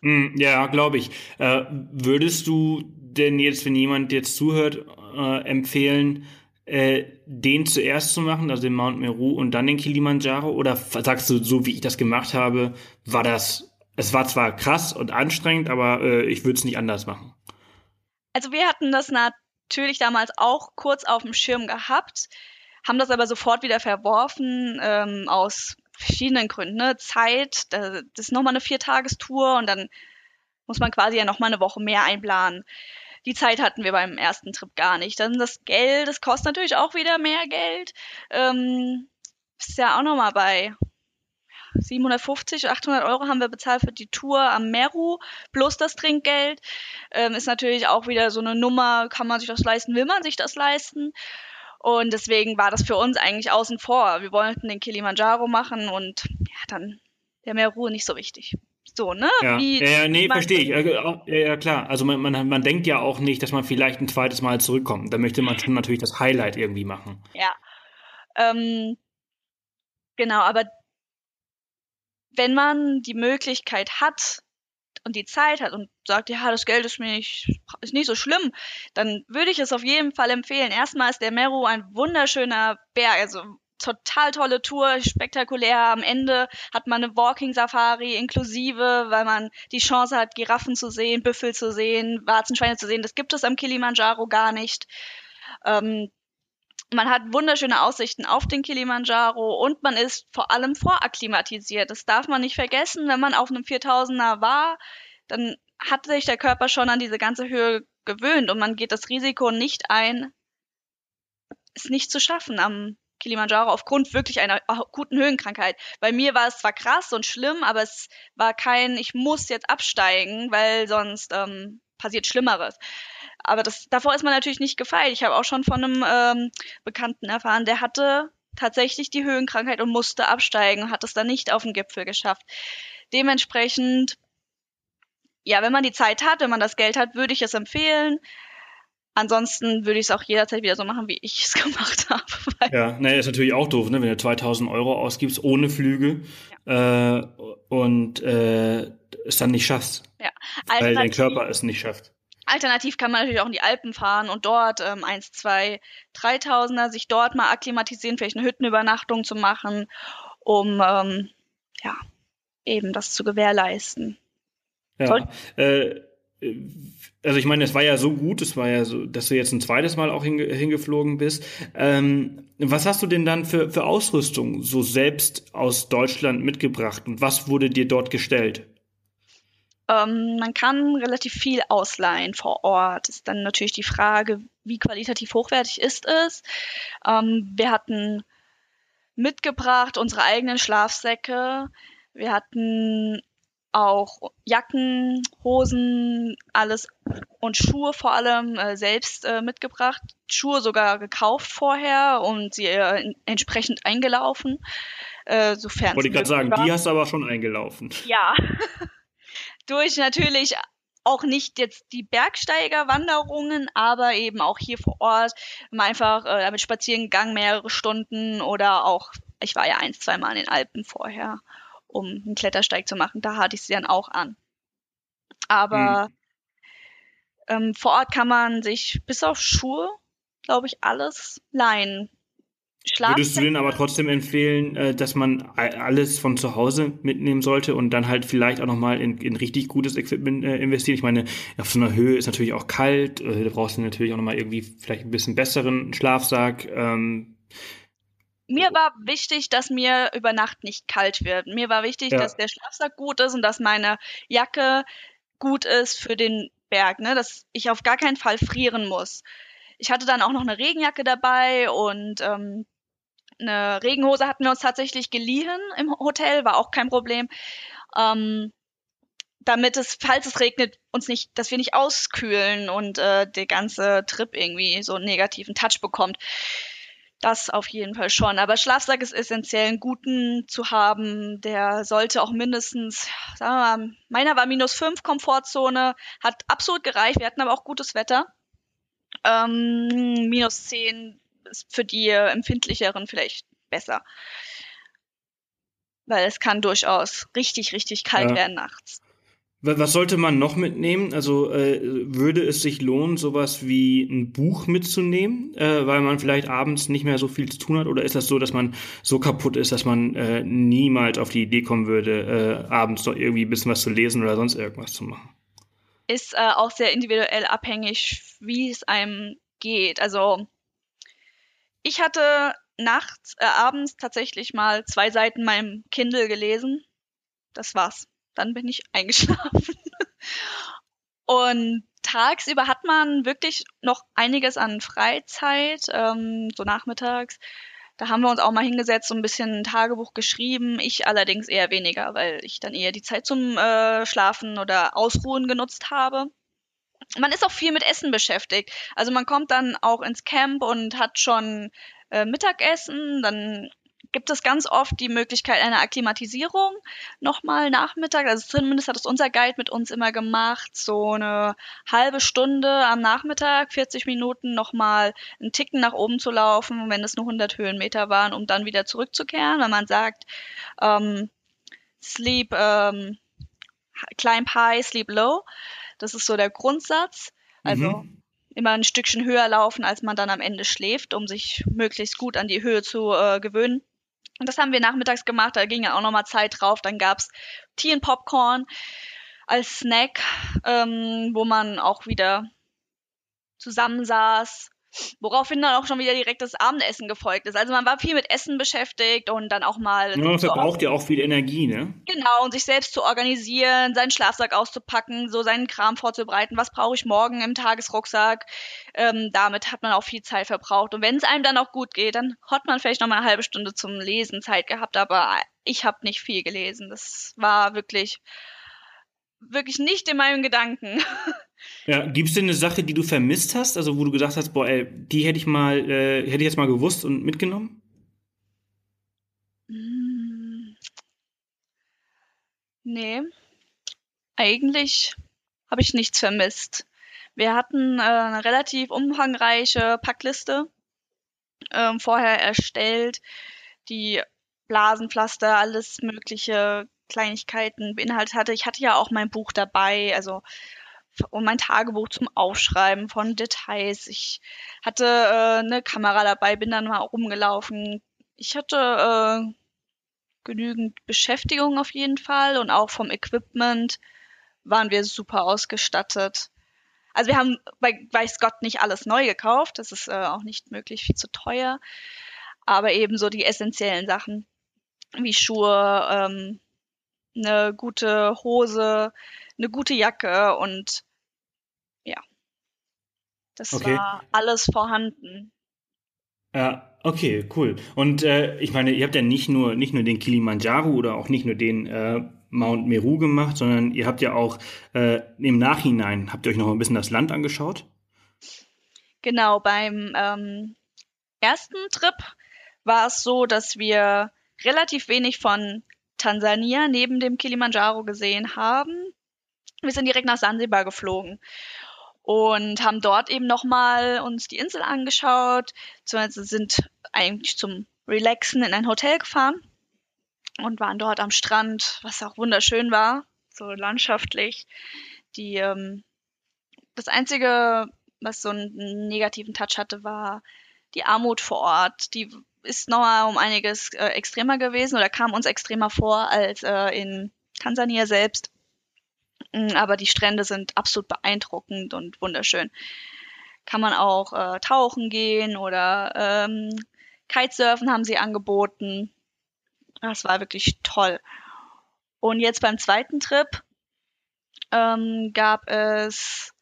Mm, ja, glaube ich. Äh, würdest du denn jetzt, wenn jemand jetzt zuhört, äh, empfehlen, äh, den zuerst zu machen, also den Mount Meru und dann den Kilimanjaro? Oder sagst du, so wie ich das gemacht habe, war das, es war zwar krass und anstrengend, aber äh, ich würde es nicht anders machen? Also wir hatten das natürlich damals auch kurz auf dem Schirm gehabt, haben das aber sofort wieder verworfen ähm, aus verschiedenen Gründen. Ne? Zeit, das ist nochmal eine Viertagestour und dann muss man quasi ja nochmal eine Woche mehr einplanen. Die Zeit hatten wir beim ersten Trip gar nicht. Dann das Geld, das kostet natürlich auch wieder mehr Geld. Ähm, ist ja auch nochmal bei 750, 800 Euro haben wir bezahlt für die Tour am Meru plus das Trinkgeld. Ähm, ist natürlich auch wieder so eine Nummer, kann man sich das leisten, will man sich das leisten? Und deswegen war das für uns eigentlich außen vor. Wir wollten den Kilimanjaro machen und ja, dann der Meru nicht so wichtig. So, ne? Ja, Wie, ja nee, verstehe ich. Ja, ja, klar. Also man, man, man denkt ja auch nicht, dass man vielleicht ein zweites Mal zurückkommt. Da möchte man schon natürlich das Highlight irgendwie machen. Ja. Ähm, genau, aber wenn man die Möglichkeit hat, und die Zeit hat und sagt, ja, das Geld ist mir nicht, ist nicht so schlimm, dann würde ich es auf jeden Fall empfehlen. Erstmal ist der Meru ein wunderschöner Berg, also total tolle Tour, spektakulär. Am Ende hat man eine Walking Safari inklusive, weil man die Chance hat, Giraffen zu sehen, Büffel zu sehen, Warzenschweine zu sehen. Das gibt es am Kilimanjaro gar nicht. Ähm, man hat wunderschöne Aussichten auf den Kilimanjaro und man ist vor allem vorakklimatisiert. Das darf man nicht vergessen. Wenn man auf einem 4000er war, dann hat sich der Körper schon an diese ganze Höhe gewöhnt und man geht das Risiko nicht ein, es nicht zu schaffen am Kilimanjaro aufgrund wirklich einer akuten Höhenkrankheit. Bei mir war es zwar krass und schlimm, aber es war kein, ich muss jetzt absteigen, weil sonst ähm, passiert Schlimmeres. Aber das, davor ist man natürlich nicht gefeit. Ich habe auch schon von einem ähm, Bekannten erfahren, der hatte tatsächlich die Höhenkrankheit und musste absteigen und hat es dann nicht auf den Gipfel geschafft. Dementsprechend, ja, wenn man die Zeit hat, wenn man das Geld hat, würde ich es empfehlen. Ansonsten würde ich es auch jederzeit wieder so machen, wie ich es gemacht habe. Ja, naja, ist natürlich auch doof, ne? wenn du 2000 Euro ausgibst ohne Flüge ja. äh, und äh, es dann nicht schaffst. Ja. Weil dein Körper es nicht schafft. Alternativ kann man natürlich auch in die Alpen fahren und dort ähm, 1, 2, 3000er sich dort mal akklimatisieren, vielleicht eine Hüttenübernachtung zu machen, um ähm, ja, eben das zu gewährleisten. Ja, äh, also ich meine, es war ja so gut, es war ja so, dass du jetzt ein zweites Mal auch hinge hingeflogen bist. Ähm, was hast du denn dann für, für Ausrüstung so selbst aus Deutschland mitgebracht und was wurde dir dort gestellt? Ähm, man kann relativ viel ausleihen vor Ort. Ist dann natürlich die Frage, wie qualitativ hochwertig ist es. Ähm, wir hatten mitgebracht unsere eigenen Schlafsäcke. Wir hatten auch Jacken, Hosen, alles und Schuhe vor allem äh, selbst äh, mitgebracht. Schuhe sogar gekauft vorher und sie äh, entsprechend eingelaufen. Äh, sofern Wollte ich gerade sagen, war. die hast du aber schon eingelaufen. Ja. Durch natürlich auch nicht jetzt die Bergsteigerwanderungen, aber eben auch hier vor Ort mal einfach äh, damit spazieren gegangen, mehrere Stunden oder auch, ich war ja ein, zwei Mal in den Alpen vorher um einen Klettersteig zu machen. Da hatte ich sie dann auch an. Aber hm. ähm, vor Ort kann man sich bis auf Schuhe, glaube ich, alles leihen. Würdest du denn aber trotzdem empfehlen, äh, dass man alles von zu Hause mitnehmen sollte und dann halt vielleicht auch nochmal in, in richtig gutes Equipment äh, investieren? Ich meine, auf so einer Höhe ist natürlich auch kalt, äh, da brauchst du natürlich auch nochmal irgendwie vielleicht ein bisschen besseren Schlafsack. Ähm, mir war wichtig, dass mir über Nacht nicht kalt wird. Mir war wichtig, ja. dass der Schlafsack gut ist und dass meine Jacke gut ist für den Berg, ne? dass ich auf gar keinen Fall frieren muss. Ich hatte dann auch noch eine Regenjacke dabei und ähm, eine Regenhose hatten wir uns tatsächlich geliehen im Hotel, war auch kein Problem. Ähm, damit es, falls es regnet, uns nicht, dass wir nicht auskühlen und äh, der ganze Trip irgendwie so einen negativen Touch bekommt. Das auf jeden Fall schon. Aber Schlafsack ist essentiell, einen guten zu haben. Der sollte auch mindestens, sagen wir mal, meiner war minus fünf Komfortzone, hat absolut gereicht. Wir hatten aber auch gutes Wetter. Ähm, minus zehn ist für die empfindlicheren vielleicht besser. Weil es kann durchaus richtig, richtig kalt ja. werden nachts. Was sollte man noch mitnehmen? Also äh, würde es sich lohnen, sowas wie ein Buch mitzunehmen, äh, weil man vielleicht abends nicht mehr so viel zu tun hat? Oder ist das so, dass man so kaputt ist, dass man äh, niemals auf die Idee kommen würde, äh, abends noch irgendwie ein bisschen was zu lesen oder sonst irgendwas zu machen? Ist äh, auch sehr individuell abhängig, wie es einem geht. Also ich hatte nachts, äh, abends tatsächlich mal zwei Seiten meinem Kindle gelesen. Das war's dann bin ich eingeschlafen. Und tagsüber hat man wirklich noch einiges an Freizeit, ähm, so nachmittags. Da haben wir uns auch mal hingesetzt und ein bisschen ein Tagebuch geschrieben. Ich allerdings eher weniger, weil ich dann eher die Zeit zum äh, Schlafen oder Ausruhen genutzt habe. Man ist auch viel mit Essen beschäftigt. Also man kommt dann auch ins Camp und hat schon äh, Mittagessen, dann gibt es ganz oft die Möglichkeit einer Akklimatisierung nochmal Nachmittag. Also zumindest hat es unser Guide mit uns immer gemacht, so eine halbe Stunde am Nachmittag, 40 Minuten nochmal einen Ticken nach oben zu laufen, wenn es nur 100 Höhenmeter waren, um dann wieder zurückzukehren, wenn man sagt, ähm, Sleep ähm, climb high, sleep low. Das ist so der Grundsatz. Also mhm. immer ein Stückchen höher laufen, als man dann am Ende schläft, um sich möglichst gut an die Höhe zu äh, gewöhnen. Und das haben wir nachmittags gemacht, da ging ja auch nochmal Zeit drauf. Dann gab's Tee und Popcorn als Snack, ähm, wo man auch wieder zusammensaß, Woraufhin dann auch schon wieder direkt das Abendessen gefolgt ist. Also man war viel mit Essen beschäftigt und dann auch mal. Ja, man verbraucht ja auch viel Energie, ne? Genau, und sich selbst zu organisieren, seinen Schlafsack auszupacken, so seinen Kram vorzubereiten. Was brauche ich morgen im Tagesrucksack? Ähm, damit hat man auch viel Zeit verbraucht. Und wenn es einem dann auch gut geht, dann hat man vielleicht noch mal eine halbe Stunde zum Lesen Zeit gehabt, aber ich habe nicht viel gelesen. Das war wirklich, wirklich nicht in meinem Gedanken. Ja, gibt es denn eine Sache, die du vermisst hast, also wo du gesagt hast, boah, ey, die hätte ich mal, äh, hätte ich jetzt mal gewusst und mitgenommen? Hm. Nee, eigentlich habe ich nichts vermisst. Wir hatten äh, eine relativ umfangreiche Packliste ähm, vorher erstellt, die Blasenpflaster, alles mögliche Kleinigkeiten beinhaltet hatte. Ich hatte ja auch mein Buch dabei, also und mein Tagebuch zum Aufschreiben von Details. Ich hatte äh, eine Kamera dabei, bin dann mal rumgelaufen. Ich hatte äh, genügend Beschäftigung auf jeden Fall und auch vom Equipment waren wir super ausgestattet. Also wir haben bei weiß Gott nicht alles neu gekauft, das ist äh, auch nicht möglich, viel zu teuer, aber eben so die essentiellen Sachen wie Schuhe, ähm, eine gute Hose, eine gute Jacke und das okay. war alles vorhanden. Ja, okay, cool. Und äh, ich meine, ihr habt ja nicht nur nicht nur den Kilimanjaro oder auch nicht nur den äh, Mount Meru gemacht, sondern ihr habt ja auch äh, im Nachhinein habt ihr euch noch ein bisschen das Land angeschaut. Genau, beim ähm, ersten Trip war es so, dass wir relativ wenig von Tansania neben dem Kilimanjaro gesehen haben. Wir sind direkt nach Sansibar geflogen und haben dort eben nochmal uns die Insel angeschaut, beziehungsweise sind eigentlich zum Relaxen in ein Hotel gefahren und waren dort am Strand, was auch wunderschön war, so landschaftlich. Die, ähm, das einzige, was so einen negativen Touch hatte, war die Armut vor Ort. Die ist nochmal um einiges äh, extremer gewesen oder kam uns extremer vor als äh, in Tansania selbst. Mm, aber die Strände sind absolut beeindruckend und wunderschön. Kann man auch äh, tauchen gehen oder ähm, Kitesurfen haben sie angeboten. Das war wirklich toll. Und jetzt beim zweiten Trip ähm, gab es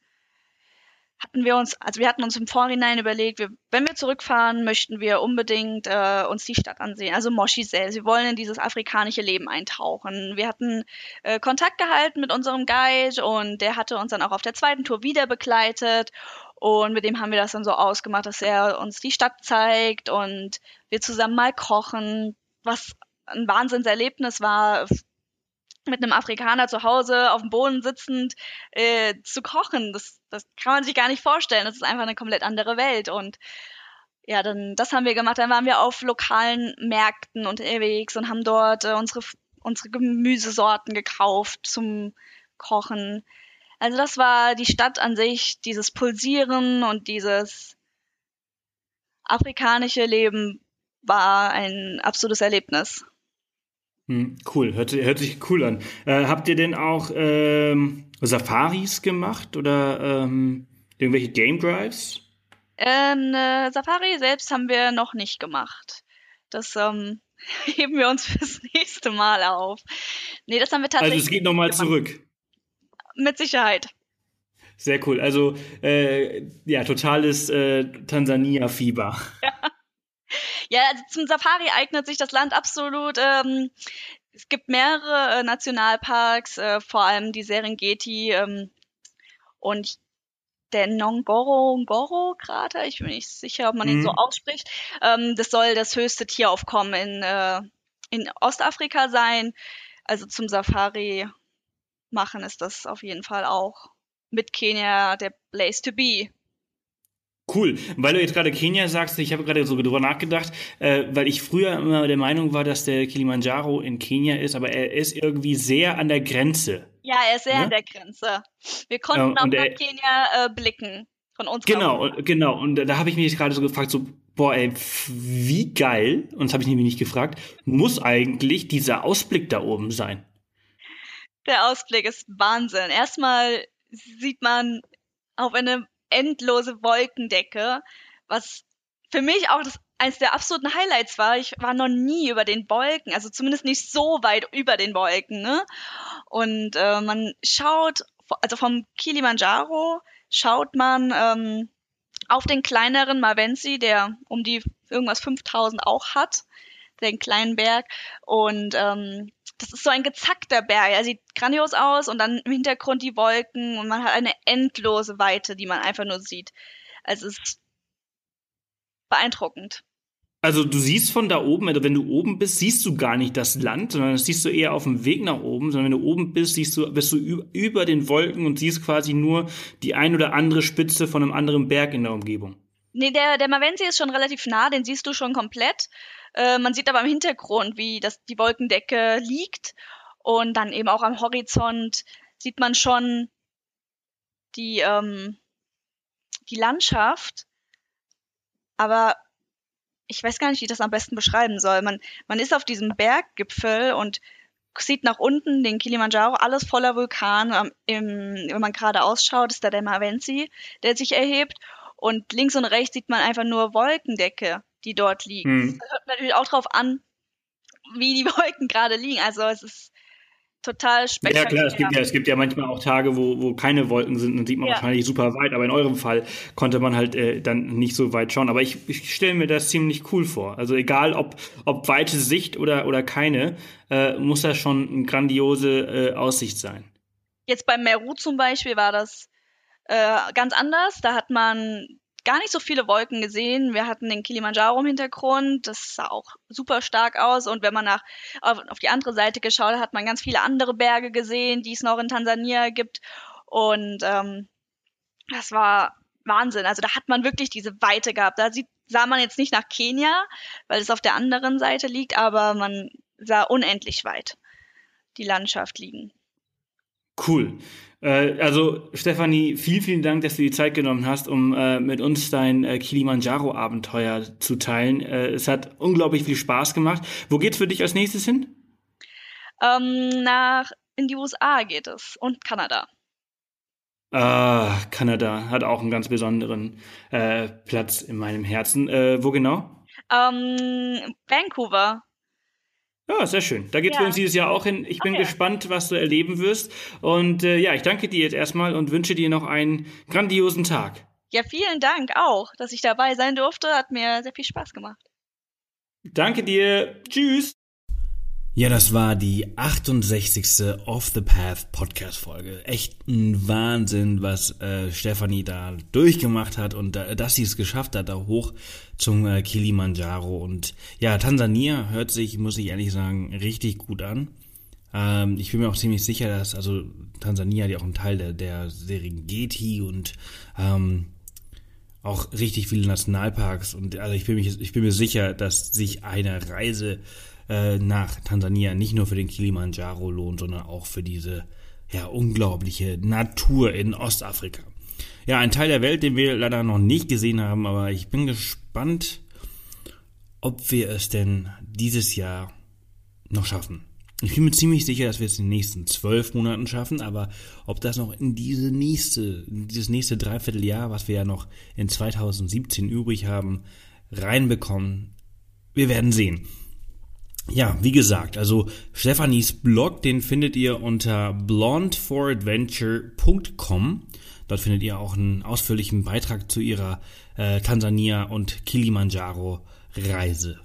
hatten wir uns, also wir hatten uns im Vorhinein überlegt, wir, wenn wir zurückfahren, möchten wir unbedingt äh, uns die Stadt ansehen, also Moshi selbst. Wir wollen in dieses afrikanische Leben eintauchen. Wir hatten äh, Kontakt gehalten mit unserem Guide und der hatte uns dann auch auf der zweiten Tour wieder begleitet. Und mit dem haben wir das dann so ausgemacht, dass er uns die Stadt zeigt und wir zusammen mal kochen, was ein Wahnsinnserlebnis war mit einem Afrikaner zu Hause auf dem Boden sitzend äh, zu kochen. Das, das kann man sich gar nicht vorstellen. Das ist einfach eine komplett andere Welt. Und ja, dann das haben wir gemacht. Dann waren wir auf lokalen Märkten unterwegs und haben dort äh, unsere unsere Gemüsesorten gekauft zum Kochen. Also das war die Stadt an sich, dieses Pulsieren und dieses afrikanische Leben war ein absolutes Erlebnis. Hm, cool, hört, hört, sich cool an. Äh, habt ihr denn auch ähm, Safaris gemacht oder ähm, irgendwelche Game Drives? Ähm, äh, Safari selbst haben wir noch nicht gemacht. Das ähm, heben wir uns fürs nächste Mal auf. Nee, das haben wir tatsächlich. Also es geht nochmal zurück. Mit Sicherheit. Sehr cool. Also äh, ja, totales äh, Tansania-Fieber. Ja. Ja, also zum Safari eignet sich das Land absolut. Ähm, es gibt mehrere äh, Nationalparks, äh, vor allem die Serengeti ähm, und der Ngongoro Ngoro Krater, ich bin nicht sicher, ob man mhm. ihn so ausspricht. Ähm, das soll das höchste Tieraufkommen in, äh, in Ostafrika sein. Also zum Safari machen ist das auf jeden Fall auch mit Kenia der Place to be. Cool. Weil du jetzt gerade Kenia sagst, ich habe gerade so drüber nachgedacht, äh, weil ich früher immer der Meinung war, dass der Kilimanjaro in Kenia ist, aber er ist irgendwie sehr an der Grenze. Ja, er ist sehr ja? an der Grenze. Wir konnten ähm, auch nach er, Kenia äh, blicken von uns. Genau, und, genau. Und da habe ich mich gerade so gefragt, so, boah, ey, wie geil, und das habe ich nämlich nicht gefragt, muss eigentlich dieser Ausblick da oben sein? Der Ausblick ist Wahnsinn. Erstmal sieht man auf eine endlose Wolkendecke, was für mich auch das eines der absoluten Highlights war. Ich war noch nie über den Wolken, also zumindest nicht so weit über den Wolken. Ne? Und äh, man schaut, also vom Kilimanjaro schaut man ähm, auf den kleineren Mavensi, der um die irgendwas 5000 auch hat, den kleinen Berg. Und ähm, das ist so ein gezackter Berg. Er sieht grandios aus und dann im Hintergrund die Wolken und man hat eine endlose Weite, die man einfach nur sieht. Also es ist beeindruckend. Also du siehst von da oben, also wenn du oben bist, siehst du gar nicht das Land, sondern das siehst du eher auf dem Weg nach oben, sondern wenn du oben bist, siehst du, bist du über den Wolken und siehst quasi nur die ein oder andere Spitze von einem anderen Berg in der Umgebung. Nee, der, der Mavensi ist schon relativ nah, den siehst du schon komplett. Äh, man sieht aber im Hintergrund, wie das, die Wolkendecke liegt. Und dann eben auch am Horizont sieht man schon die, ähm, die Landschaft. Aber ich weiß gar nicht, wie ich das am besten beschreiben soll. Man, man ist auf diesem Berggipfel und sieht nach unten den Kilimanjaro, alles voller Vulkan. Im, wenn man gerade ausschaut, ist da der Mavensi, der sich erhebt. Und links und rechts sieht man einfach nur Wolkendecke, die dort liegt. Hm. Das hört natürlich auch drauf an, wie die Wolken gerade liegen. Also es ist total spektakulär. Ja klar, es gibt ja, es gibt ja manchmal auch Tage, wo, wo keine Wolken sind, dann sieht man ja. wahrscheinlich super weit, aber in eurem Fall konnte man halt äh, dann nicht so weit schauen. Aber ich, ich stelle mir das ziemlich cool vor. Also egal ob, ob weite Sicht oder, oder keine, äh, muss das schon eine grandiose äh, Aussicht sein. Jetzt beim Meru zum Beispiel war das äh, ganz anders. Da hat man gar nicht so viele Wolken gesehen. Wir hatten den Kilimanjaro im Hintergrund, das sah auch super stark aus. Und wenn man nach, auf, auf die andere Seite geschaut hat, hat man ganz viele andere Berge gesehen, die es noch in Tansania gibt. Und ähm, das war Wahnsinn. Also da hat man wirklich diese Weite gehabt. Da sieht, sah man jetzt nicht nach Kenia, weil es auf der anderen Seite liegt, aber man sah unendlich weit die Landschaft liegen. Cool. Äh, also, Stefanie, vielen, vielen Dank, dass du die Zeit genommen hast, um äh, mit uns dein äh, Kilimanjaro-Abenteuer zu teilen. Äh, es hat unglaublich viel Spaß gemacht. Wo geht's für dich als nächstes hin? Ähm, nach in die USA geht es und Kanada. Ah, Kanada hat auch einen ganz besonderen äh, Platz in meinem Herzen. Äh, wo genau? Ähm, Vancouver. Ja, sehr schön. Da geht es ja. für uns dieses Jahr auch hin. Ich bin okay. gespannt, was du erleben wirst. Und äh, ja, ich danke dir jetzt erstmal und wünsche dir noch einen grandiosen Tag. Ja, vielen Dank auch, dass ich dabei sein durfte. Hat mir sehr viel Spaß gemacht. Danke dir. Tschüss. Ja, das war die 68. Off the Path Podcast Folge. Echt ein Wahnsinn, was äh, Stefanie da durchgemacht hat und äh, dass sie es geschafft hat, da hoch zum äh, Kilimanjaro. Und ja, Tansania hört sich, muss ich ehrlich sagen, richtig gut an. Ähm, ich bin mir auch ziemlich sicher, dass also Tansania hat ja auch einen Teil der, der Serengeti und ähm, auch richtig viele Nationalparks und also ich bin, mich, ich bin mir sicher, dass sich eine Reise äh, nach Tansania nicht nur für den Kilimanjaro lohnt, sondern auch für diese ja unglaubliche Natur in Ostafrika. Ja, ein Teil der Welt, den wir leider noch nicht gesehen haben, aber ich bin gespannt, ob wir es denn dieses Jahr noch schaffen. Ich bin mir ziemlich sicher, dass wir es in den nächsten zwölf Monaten schaffen, aber ob das noch in diese nächste, dieses nächste Dreivierteljahr, was wir ja noch in 2017 übrig haben, reinbekommen, wir werden sehen. Ja, wie gesagt, also Stephanies Blog, den findet ihr unter blondeforadventure.com. Dort findet ihr auch einen ausführlichen Beitrag zu ihrer äh, Tansania und Kilimanjaro Reise.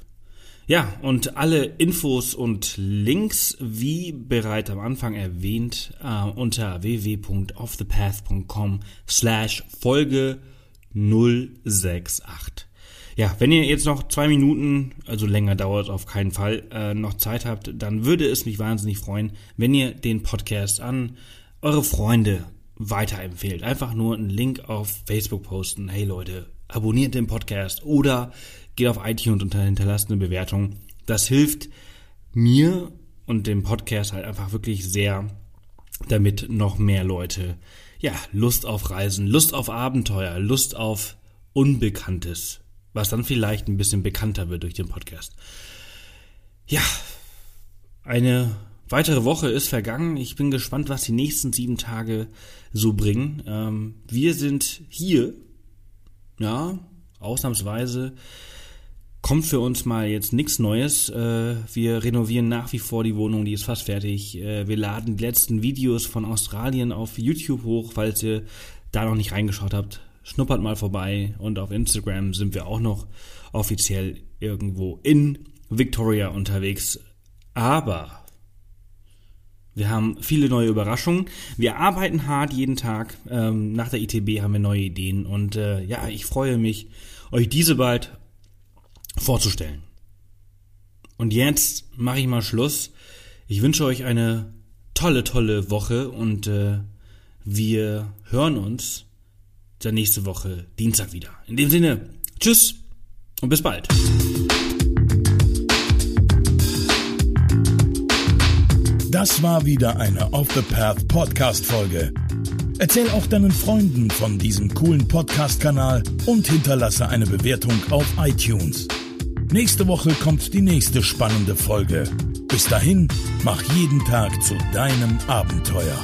Ja, und alle Infos und Links, wie bereits am Anfang erwähnt, äh, unter www.offthepath.com slash Folge 068. Ja, wenn ihr jetzt noch zwei Minuten, also länger dauert auf keinen Fall, äh, noch Zeit habt, dann würde es mich wahnsinnig freuen, wenn ihr den Podcast an eure Freunde weiterempfehlt. Einfach nur einen Link auf Facebook posten. Hey Leute, abonniert den Podcast oder geht auf iTunes und hinterlasst eine Bewertung. Das hilft mir und dem Podcast halt einfach wirklich sehr, damit noch mehr Leute ja Lust auf Reisen, Lust auf Abenteuer, Lust auf Unbekanntes, was dann vielleicht ein bisschen bekannter wird durch den Podcast. Ja, eine weitere Woche ist vergangen. Ich bin gespannt, was die nächsten sieben Tage so bringen. Ähm, wir sind hier, ja, ausnahmsweise kommt für uns mal jetzt nichts Neues. Äh, wir renovieren nach wie vor die Wohnung, die ist fast fertig. Äh, wir laden die letzten Videos von Australien auf YouTube hoch, falls ihr da noch nicht reingeschaut habt. Schnuppert mal vorbei und auf Instagram sind wir auch noch offiziell irgendwo in Victoria unterwegs. Aber wir haben viele neue Überraschungen. Wir arbeiten hart jeden Tag. Ähm, nach der ITB haben wir neue Ideen und äh, ja, ich freue mich, euch diese bald vorzustellen. Und jetzt mache ich mal Schluss. Ich wünsche euch eine tolle, tolle Woche und äh, wir hören uns dann nächste Woche Dienstag wieder. In dem Sinne, tschüss und bis bald. Das war wieder eine Off the Path Podcast Folge. Erzähl auch deinen Freunden von diesem coolen Podcast-Kanal und hinterlasse eine Bewertung auf iTunes. Nächste Woche kommt die nächste spannende Folge. Bis dahin, mach jeden Tag zu deinem Abenteuer.